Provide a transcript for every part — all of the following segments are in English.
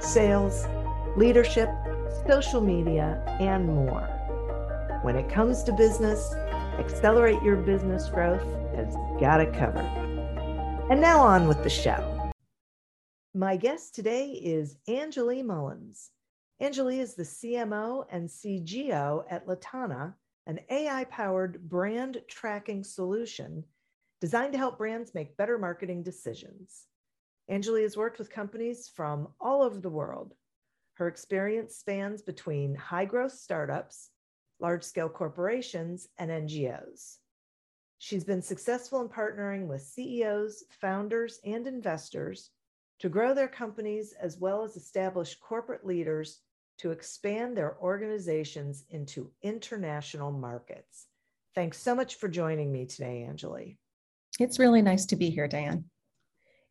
sales, leadership, social media, and more. When it comes to business, Accelerate Your Business Growth has got it covered. And now on with the show. My guest today is Anjali Mullins. Anjali is the CMO and CGO at Latana, an AI powered brand tracking solution designed to help brands make better marketing decisions. Anjali has worked with companies from all over the world. Her experience spans between high growth startups, large scale corporations, and NGOs. She's been successful in partnering with CEOs, founders, and investors to grow their companies as well as establish corporate leaders to expand their organizations into international markets. Thanks so much for joining me today, Anjali. It's really nice to be here, Diane.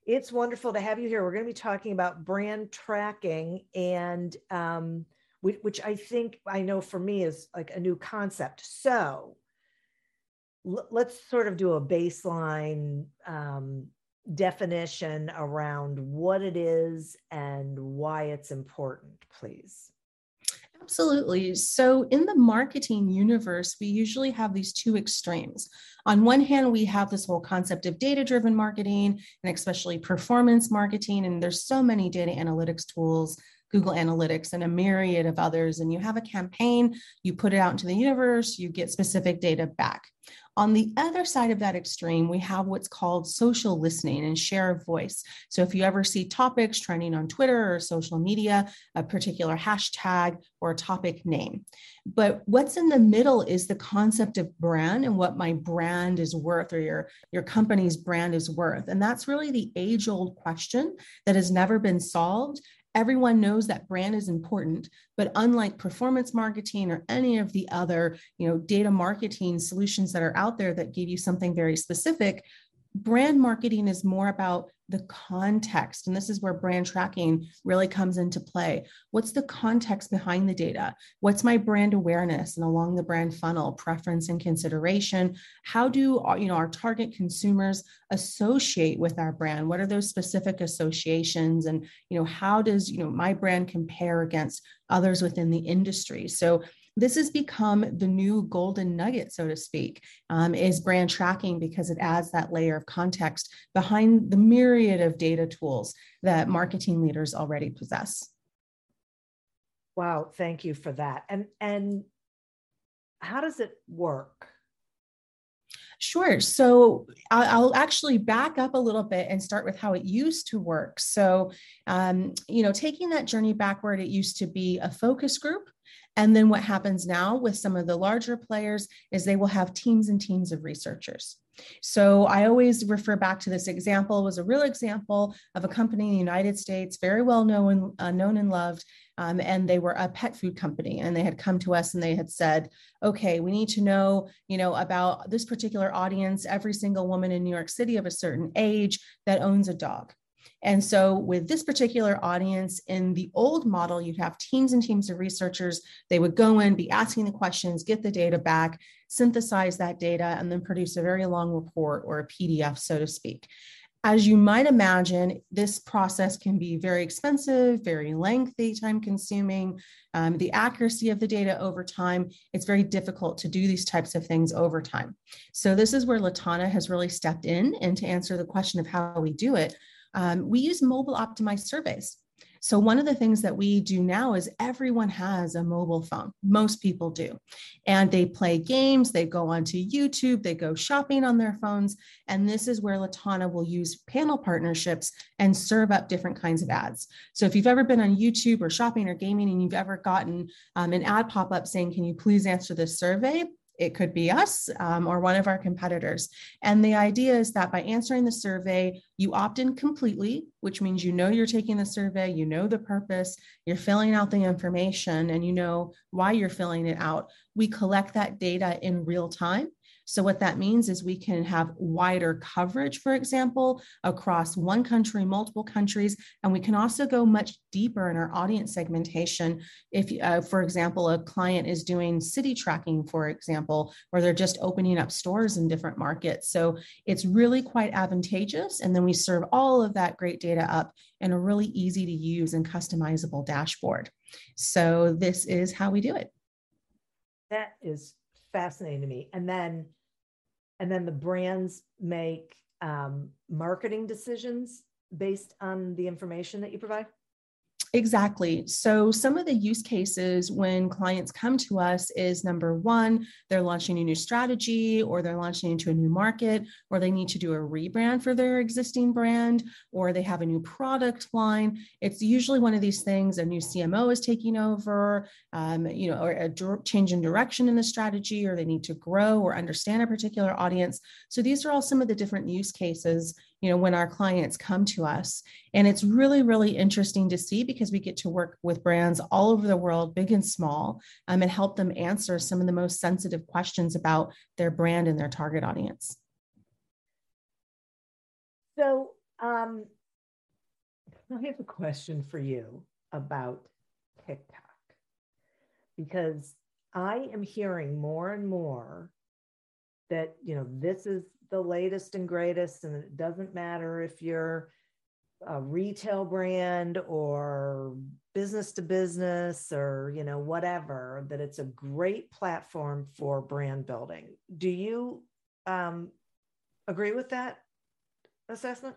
It's wonderful to have you here. We're going to be talking about brand tracking and um, which I think I know for me is like a new concept. So let's sort of do a baseline um, definition around what it is and why it's important, please. Absolutely. So, in the marketing universe, we usually have these two extremes. On one hand, we have this whole concept of data driven marketing and especially performance marketing. And there's so many data analytics tools Google Analytics and a myriad of others. And you have a campaign, you put it out into the universe, you get specific data back. On the other side of that extreme, we have what's called social listening and share of voice. So if you ever see topics trending on Twitter or social media, a particular hashtag or a topic name. But what's in the middle is the concept of brand and what my brand is worth or your, your company's brand is worth. And that's really the age old question that has never been solved everyone knows that brand is important but unlike performance marketing or any of the other you know data marketing solutions that are out there that give you something very specific brand marketing is more about the context. And this is where brand tracking really comes into play. What's the context behind the data? What's my brand awareness and along the brand funnel, preference and consideration? How do uh, you know our target consumers associate with our brand? What are those specific associations? And you know, how does you know my brand compare against others within the industry? So this has become the new golden nugget, so to speak, um, is brand tracking because it adds that layer of context behind the myriad of data tools that marketing leaders already possess. Wow, thank you for that. And and how does it work? Sure. So I'll actually back up a little bit and start with how it used to work. So, um, you know, taking that journey backward, it used to be a focus group and then what happens now with some of the larger players is they will have teams and teams of researchers. So I always refer back to this example. It was a real example of a company in the United States, very well known, uh, known and loved, um, and they were a pet food company. And they had come to us and they had said, "Okay, we need to know, you know, about this particular audience. Every single woman in New York City of a certain age that owns a dog." And so, with this particular audience, in the old model, you'd have teams and teams of researchers. They would go in, be asking the questions, get the data back, synthesize that data, and then produce a very long report or a PDF, so to speak. As you might imagine, this process can be very expensive, very lengthy, time consuming. Um, the accuracy of the data over time, it's very difficult to do these types of things over time. So, this is where Latana has really stepped in. And to answer the question of how we do it, Um, we use mobile optimized surveys. So, one of the things that we do now is everyone has a mobile phone. Most people do. And they play games, they go onto YouTube, they go shopping on their phones. And this is where Latana will use panel partnerships and serve up different kinds of ads. So, if you've ever been on YouTube or shopping or gaming and you've ever gotten um, an ad pop up saying, Can you please answer this survey? It could be us um, or one of our competitors. And the idea is that by answering the survey, you opt in completely, which means you know you're taking the survey, you know the purpose, you're filling out the information, and you know why you're filling it out. We collect that data in real time. So, what that means is we can have wider coverage, for example, across one country, multiple countries, and we can also go much deeper in our audience segmentation. If, uh, for example, a client is doing city tracking, for example, or they're just opening up stores in different markets. So, it's really quite advantageous. And then we serve all of that great data up in a really easy to use and customizable dashboard. So, this is how we do it. That is fascinating to me. And then and then the brands make um, marketing decisions based on the information that you provide Exactly. So, some of the use cases when clients come to us is number one, they're launching a new strategy, or they're launching into a new market, or they need to do a rebrand for their existing brand, or they have a new product line. It's usually one of these things a new CMO is taking over, um, you know, or a change in direction in the strategy, or they need to grow or understand a particular audience. So, these are all some of the different use cases you know when our clients come to us. And it's really really interesting to see because we get to work with brands all over the world big and small um, and help them answer some of the most sensitive questions about their brand and their target audience. So um, i have a question for you about tiktok because i am hearing more and more that you know this is the latest and greatest, and it doesn't matter if you're a retail brand or business to business or you know whatever that it's a great platform for brand building. Do you um, agree with that assessment?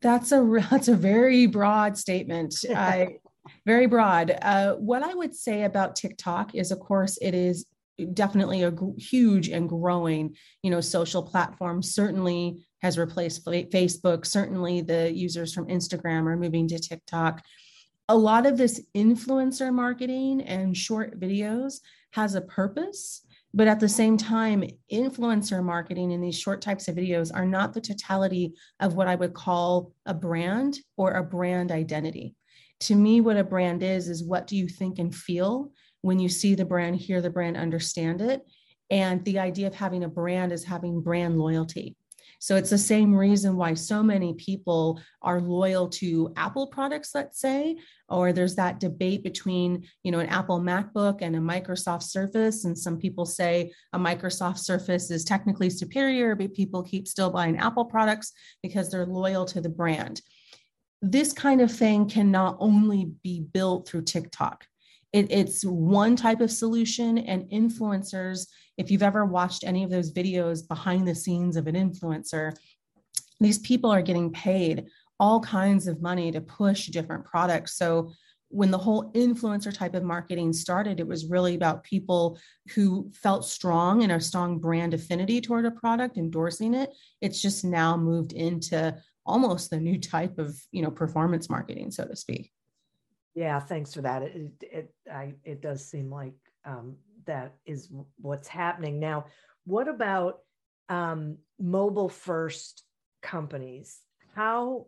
That's a that's a very broad statement. I, very broad. Uh, what i would say about tiktok is of course it is definitely a g- huge and growing you know social platform certainly has replaced facebook certainly the users from instagram are moving to tiktok. A lot of this influencer marketing and short videos has a purpose but at the same time influencer marketing and these short types of videos are not the totality of what i would call a brand or a brand identity. To me what a brand is is what do you think and feel when you see the brand, hear the brand, understand it. And the idea of having a brand is having brand loyalty. So it's the same reason why so many people are loyal to Apple products, let's say, or there's that debate between, you know, an Apple MacBook and a Microsoft Surface. And some people say a Microsoft Surface is technically superior, but people keep still buying Apple products because they're loyal to the brand. This kind of thing can not only be built through TikTok. It, it's one type of solution, and influencers, if you've ever watched any of those videos behind the scenes of an influencer, these people are getting paid all kinds of money to push different products. So when the whole influencer type of marketing started, it was really about people who felt strong and a strong brand affinity toward a product, endorsing it. It's just now moved into almost the new type of you know performance marketing, so to speak. Yeah, thanks for that. It it I, it does seem like um, that is what's happening now. What about um, mobile first companies? How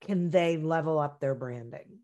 can they level up their branding?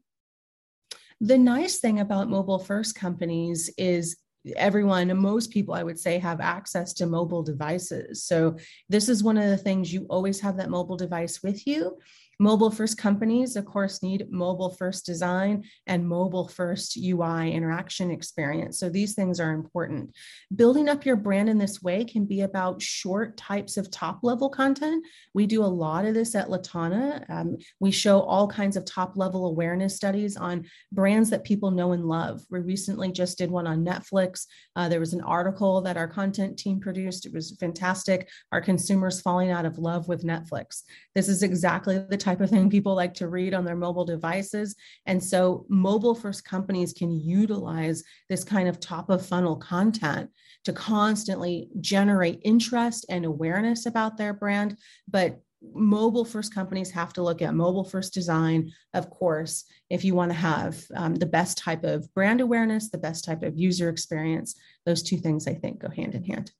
The nice thing about mobile first companies is everyone, most people, I would say, have access to mobile devices. So, this is one of the things you always have that mobile device with you. Mobile first companies, of course, need mobile first design and mobile first UI interaction experience. So these things are important. Building up your brand in this way can be about short types of top level content. We do a lot of this at Latana. Um, we show all kinds of top level awareness studies on brands that people know and love. We recently just did one on Netflix. Uh, there was an article that our content team produced. It was fantastic. Our consumers falling out of love with Netflix. This is exactly the type of thing people like to read on their mobile devices. And so mobile first companies can utilize this kind of top of funnel content to constantly generate interest and awareness about their brand. But mobile first companies have to look at mobile first design, of course, if you want to have um, the best type of brand awareness, the best type of user experience. Those two things I think go hand in hand.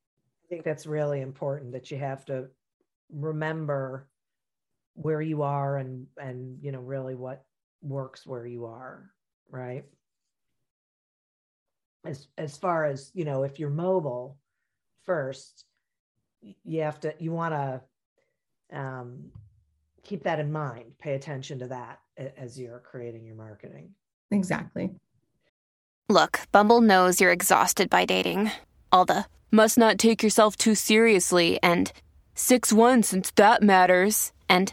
I think that's really important that you have to remember where you are and and you know really what works where you are right? As as far as you know if you're mobile first you have to you want to um, keep that in mind pay attention to that as you're creating your marketing. Exactly. Look bumble knows you're exhausted by dating. All the must not take yourself too seriously and 6-1 since that matters and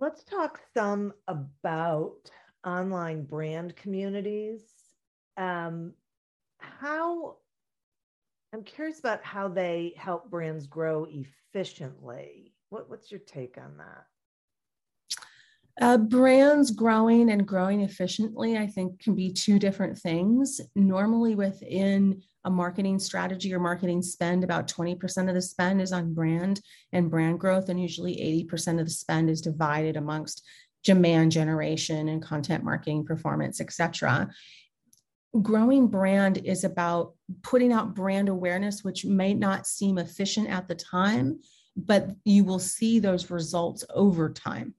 let's talk some about online brand communities. Um, how I'm curious about how they help brands grow efficiently. What, what's your take on that? Uh, brands growing and growing efficiently, I think, can be two different things. Normally, within a marketing strategy or marketing spend, about 20% of the spend is on brand and brand growth, and usually 80% of the spend is divided amongst demand generation and content marketing, performance, etc growing brand is about putting out brand awareness, which may not seem efficient at the time, but you will see those results over time.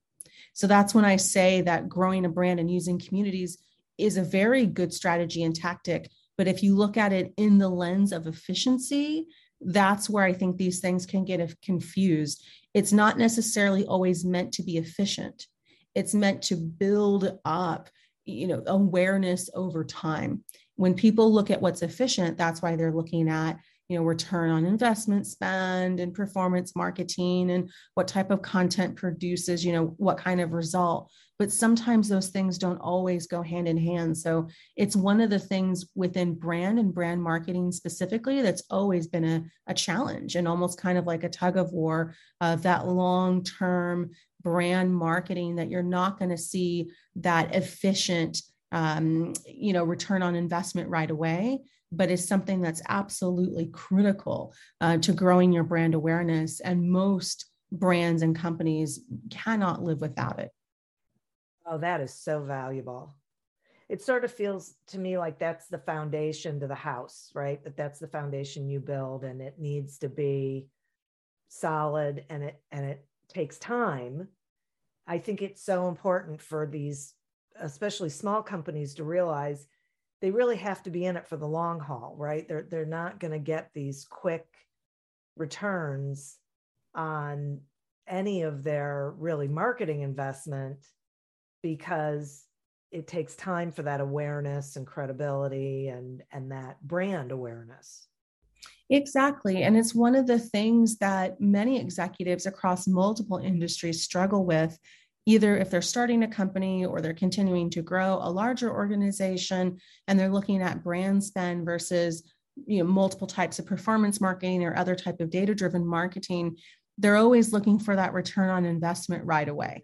So that's when I say that growing a brand and using communities is a very good strategy and tactic. But if you look at it in the lens of efficiency, that's where I think these things can get confused. It's not necessarily always meant to be efficient. It's meant to build up you know awareness over time when people look at what's efficient that's why they're looking at you know return on investment spend and performance marketing and what type of content produces you know what kind of result but sometimes those things don't always go hand in hand. So it's one of the things within brand and brand marketing specifically that's always been a, a challenge and almost kind of like a tug of war of that long term brand marketing that you're not going to see that efficient um, you know return on investment right away but is something that's absolutely critical uh, to growing your brand awareness. And most brands and companies cannot live without it oh that is so valuable it sort of feels to me like that's the foundation to the house right that that's the foundation you build and it needs to be solid and it and it takes time. I think it's so important for these, especially small companies, to realize they really have to be in it for the long haul, right? They're they're not going to get these quick returns on any of their really marketing investment because it takes time for that awareness and credibility and and that brand awareness. Exactly. And it's one of the things that many executives across multiple industries struggle with, either if they're starting a company or they're continuing to grow a larger organization and they're looking at brand spend versus you know multiple types of performance marketing or other type of data driven marketing they're always looking for that return on investment right away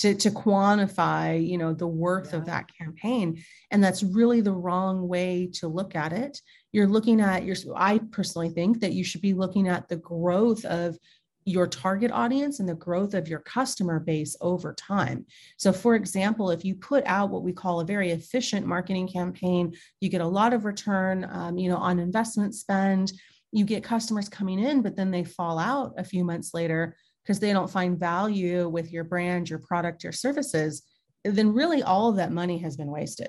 to, to quantify you know the worth yeah. of that campaign and that's really the wrong way to look at it you're looking at your i personally think that you should be looking at the growth of your target audience and the growth of your customer base over time. So, for example, if you put out what we call a very efficient marketing campaign, you get a lot of return, um, you know, on investment spend. You get customers coming in, but then they fall out a few months later because they don't find value with your brand, your product, your services. Then really all of that money has been wasted.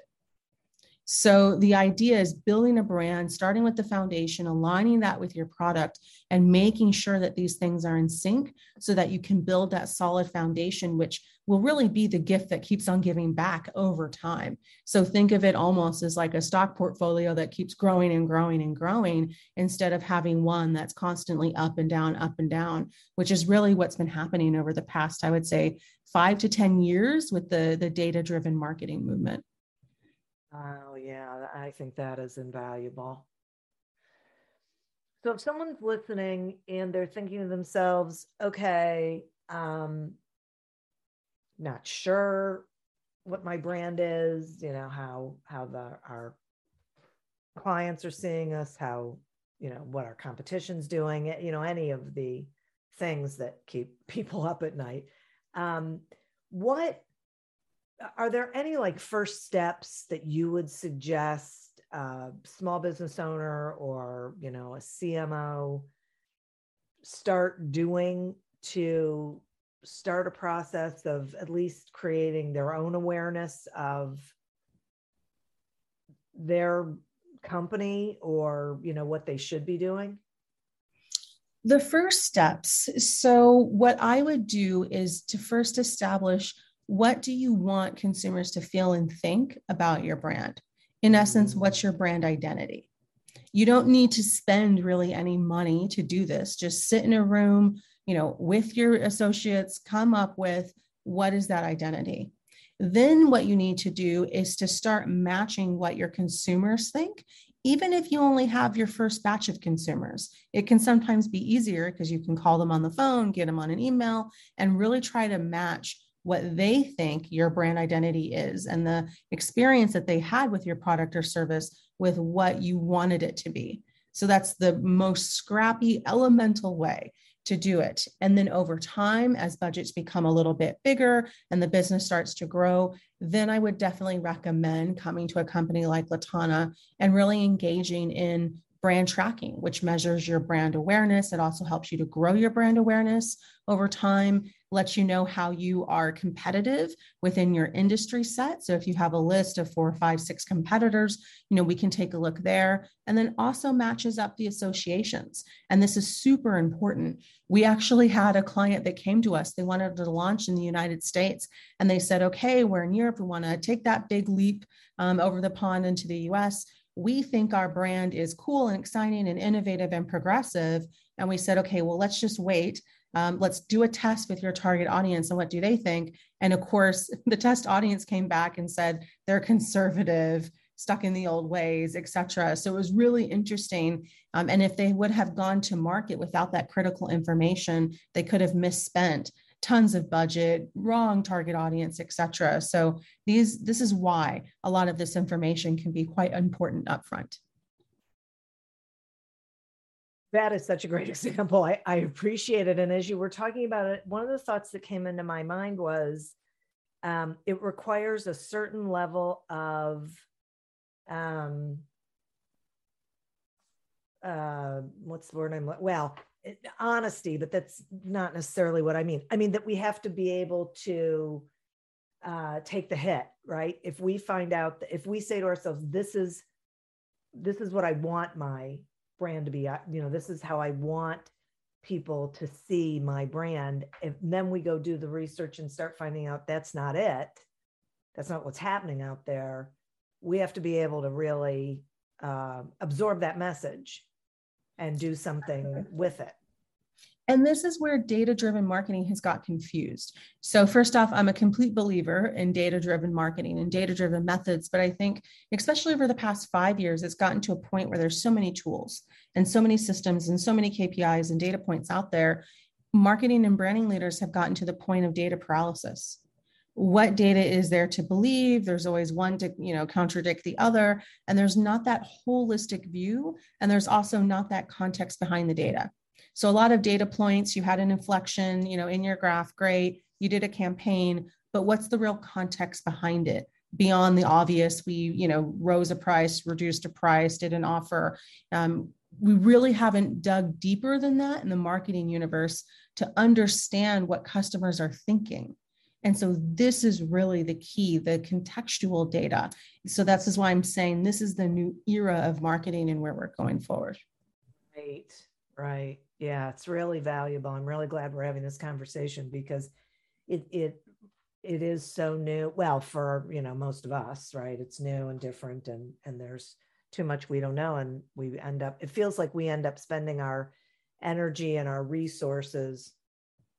So the idea is building a brand, starting with the foundation, aligning that with your product, and making sure that these things are in sync so that you can build that solid foundation, which will really be the gift that keeps on giving back over time. So think of it almost as like a stock portfolio that keeps growing and growing and growing instead of having one that's constantly up and down, up and down, which is really what's been happening over the past, I would say, five to 10 years with the, the data driven marketing movement. Oh, yeah, I think that is invaluable. So if someone's listening and they're thinking to themselves, okay, um, not sure what my brand is, you know, how how the our clients are seeing us, how, you know, what our competition's doing, you know, any of the things that keep people up at night. Um, what are there any like first steps that you would suggest a small business owner or you know a cmo start doing to start a process of at least creating their own awareness of their company or you know what they should be doing? The first steps. So what i would do is to first establish what do you want consumers to feel and think about your brand? In essence, what's your brand identity? You don't need to spend really any money to do this. Just sit in a room, you know, with your associates, come up with what is that identity. Then what you need to do is to start matching what your consumers think even if you only have your first batch of consumers, it can sometimes be easier because you can call them on the phone, get them on an email, and really try to match what they think your brand identity is and the experience that they had with your product or service with what you wanted it to be. So that's the most scrappy, elemental way to do it. And then over time, as budgets become a little bit bigger and the business starts to grow, then I would definitely recommend coming to a company like Latana and really engaging in brand tracking, which measures your brand awareness. It also helps you to grow your brand awareness over time lets you know how you are competitive within your industry set. So if you have a list of four, five, six competitors, you know, we can take a look there. And then also matches up the associations. And this is super important. We actually had a client that came to us, they wanted to launch in the United States. And they said, okay, we're in Europe, we want to take that big leap um, over the pond into the US we think our brand is cool and exciting and innovative and progressive. And we said, okay, well, let's just wait um, let's do a test with your target audience and what do they think? And of course the test audience came back and said they're conservative stuck in the old ways etc so it was really interesting. Um, and if they would have gone to market without that critical information they could have misspent tons of budget wrong target audience etc so these this is why a lot of this information can be quite important upfront that is such a great example. I, I appreciate it. And as you were talking about it, one of the thoughts that came into my mind was um, it requires a certain level of um, uh, what's the word I'm well, honesty, but that's not necessarily what I mean. I mean that we have to be able to uh, take the hit, right? If we find out that if we say to ourselves, "This is this is what I want my brand to be uh, you know this is how i want people to see my brand. If then we go do the research and start finding out that's not it. That's not what's happening out there. We have to be able to really uh, absorb that message and do something with it And this is where data driven marketing has got confused. So, first off, I'm a complete believer in data driven marketing and data driven methods. But I think, especially over the past five years, it's gotten to a point where there's so many tools and so many systems and so many KPIs and data points out there. Marketing and branding leaders have gotten to the point of data paralysis what data is there to believe there's always one to you know contradict the other and there's not that holistic view and there's also not that context behind the data so a lot of data points, you had an inflection, you know, in your graph, great. You did a campaign, but what's the real context behind it? Beyond the obvious, we, you know, rose a price, reduced a price, did an offer. Um, we really haven't dug deeper than that in the marketing universe to understand what customers are thinking. And so this is really the key, the contextual data. So that's why I'm saying this is the new era of marketing and where we're going forward. Right, right. Yeah, it's really valuable. I'm really glad we're having this conversation because it it it is so new. Well, for you know most of us, right? It's new and different, and and there's too much we don't know, and we end up. It feels like we end up spending our energy and our resources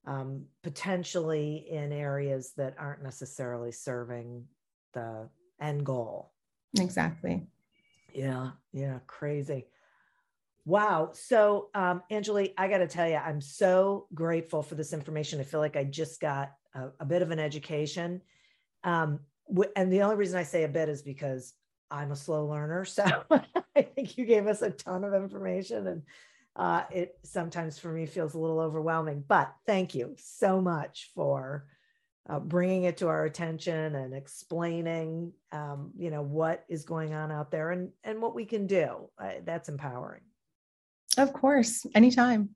um, potentially in areas that aren't necessarily serving the end goal. Exactly. Yeah, yeah, crazy. Wow. So, um, I got to tell you, I'm so grateful for this information. I feel like I just got a, a bit of an education. Um, and the only reason I say a bit is because I'm a slow learner. So I think you gave us a ton of information and uh, it sometimes for me feels a little overwhelming, but thank you so much for uh, bringing it to our attention and explaining, um, you know, what is going on out there and, and what we can do. Uh, that's empowering. Of course, anytime.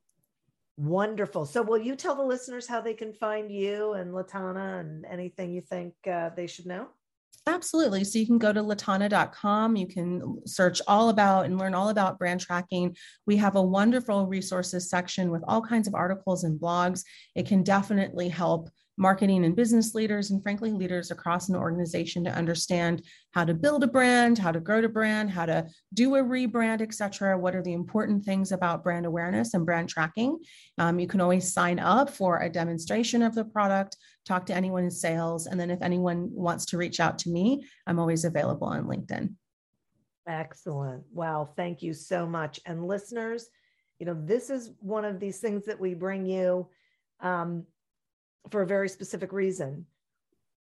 Wonderful. So, will you tell the listeners how they can find you and Latana and anything you think uh, they should know? Absolutely. So you can go to latana.com. You can search all about and learn all about brand tracking. We have a wonderful resources section with all kinds of articles and blogs. It can definitely help marketing and business leaders and frankly leaders across an organization to understand how to build a brand how to grow a brand how to do a rebrand etc what are the important things about brand awareness and brand tracking? Um, you can always sign up for a demonstration of the product talk to anyone in sales and then if anyone wants to reach out to me i'm always available on linkedin. Excellent. Wow thank you so much. And listeners you know this is one of these things that we bring you. Um, for a very specific reason.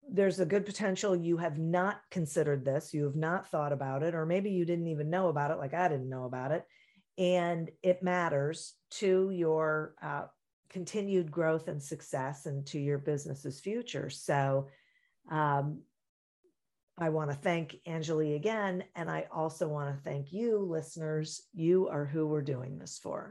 There's a good potential you have not considered this, you have not thought about it, or maybe you didn't even know about it, like I didn't know about it. And it matters to your uh, continued growth and success and to your business's future. So, um, I want to thank Anjali again. And I also want to thank you, listeners. You are who we're doing this for.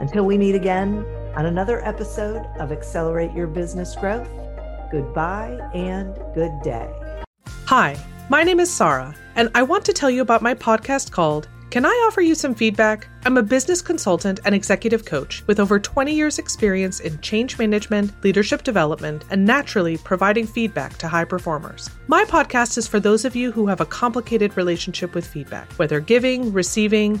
Until we meet again on another episode of Accelerate Your Business Growth, goodbye and good day. Hi, my name is Sarah, and I want to tell you about my podcast called Can I Offer You Some Feedback? I'm a business consultant and executive coach with over 20 years' experience in change management, leadership development, and naturally providing feedback to high performers. My podcast is for those of you who have a complicated relationship with feedback, whether giving, receiving,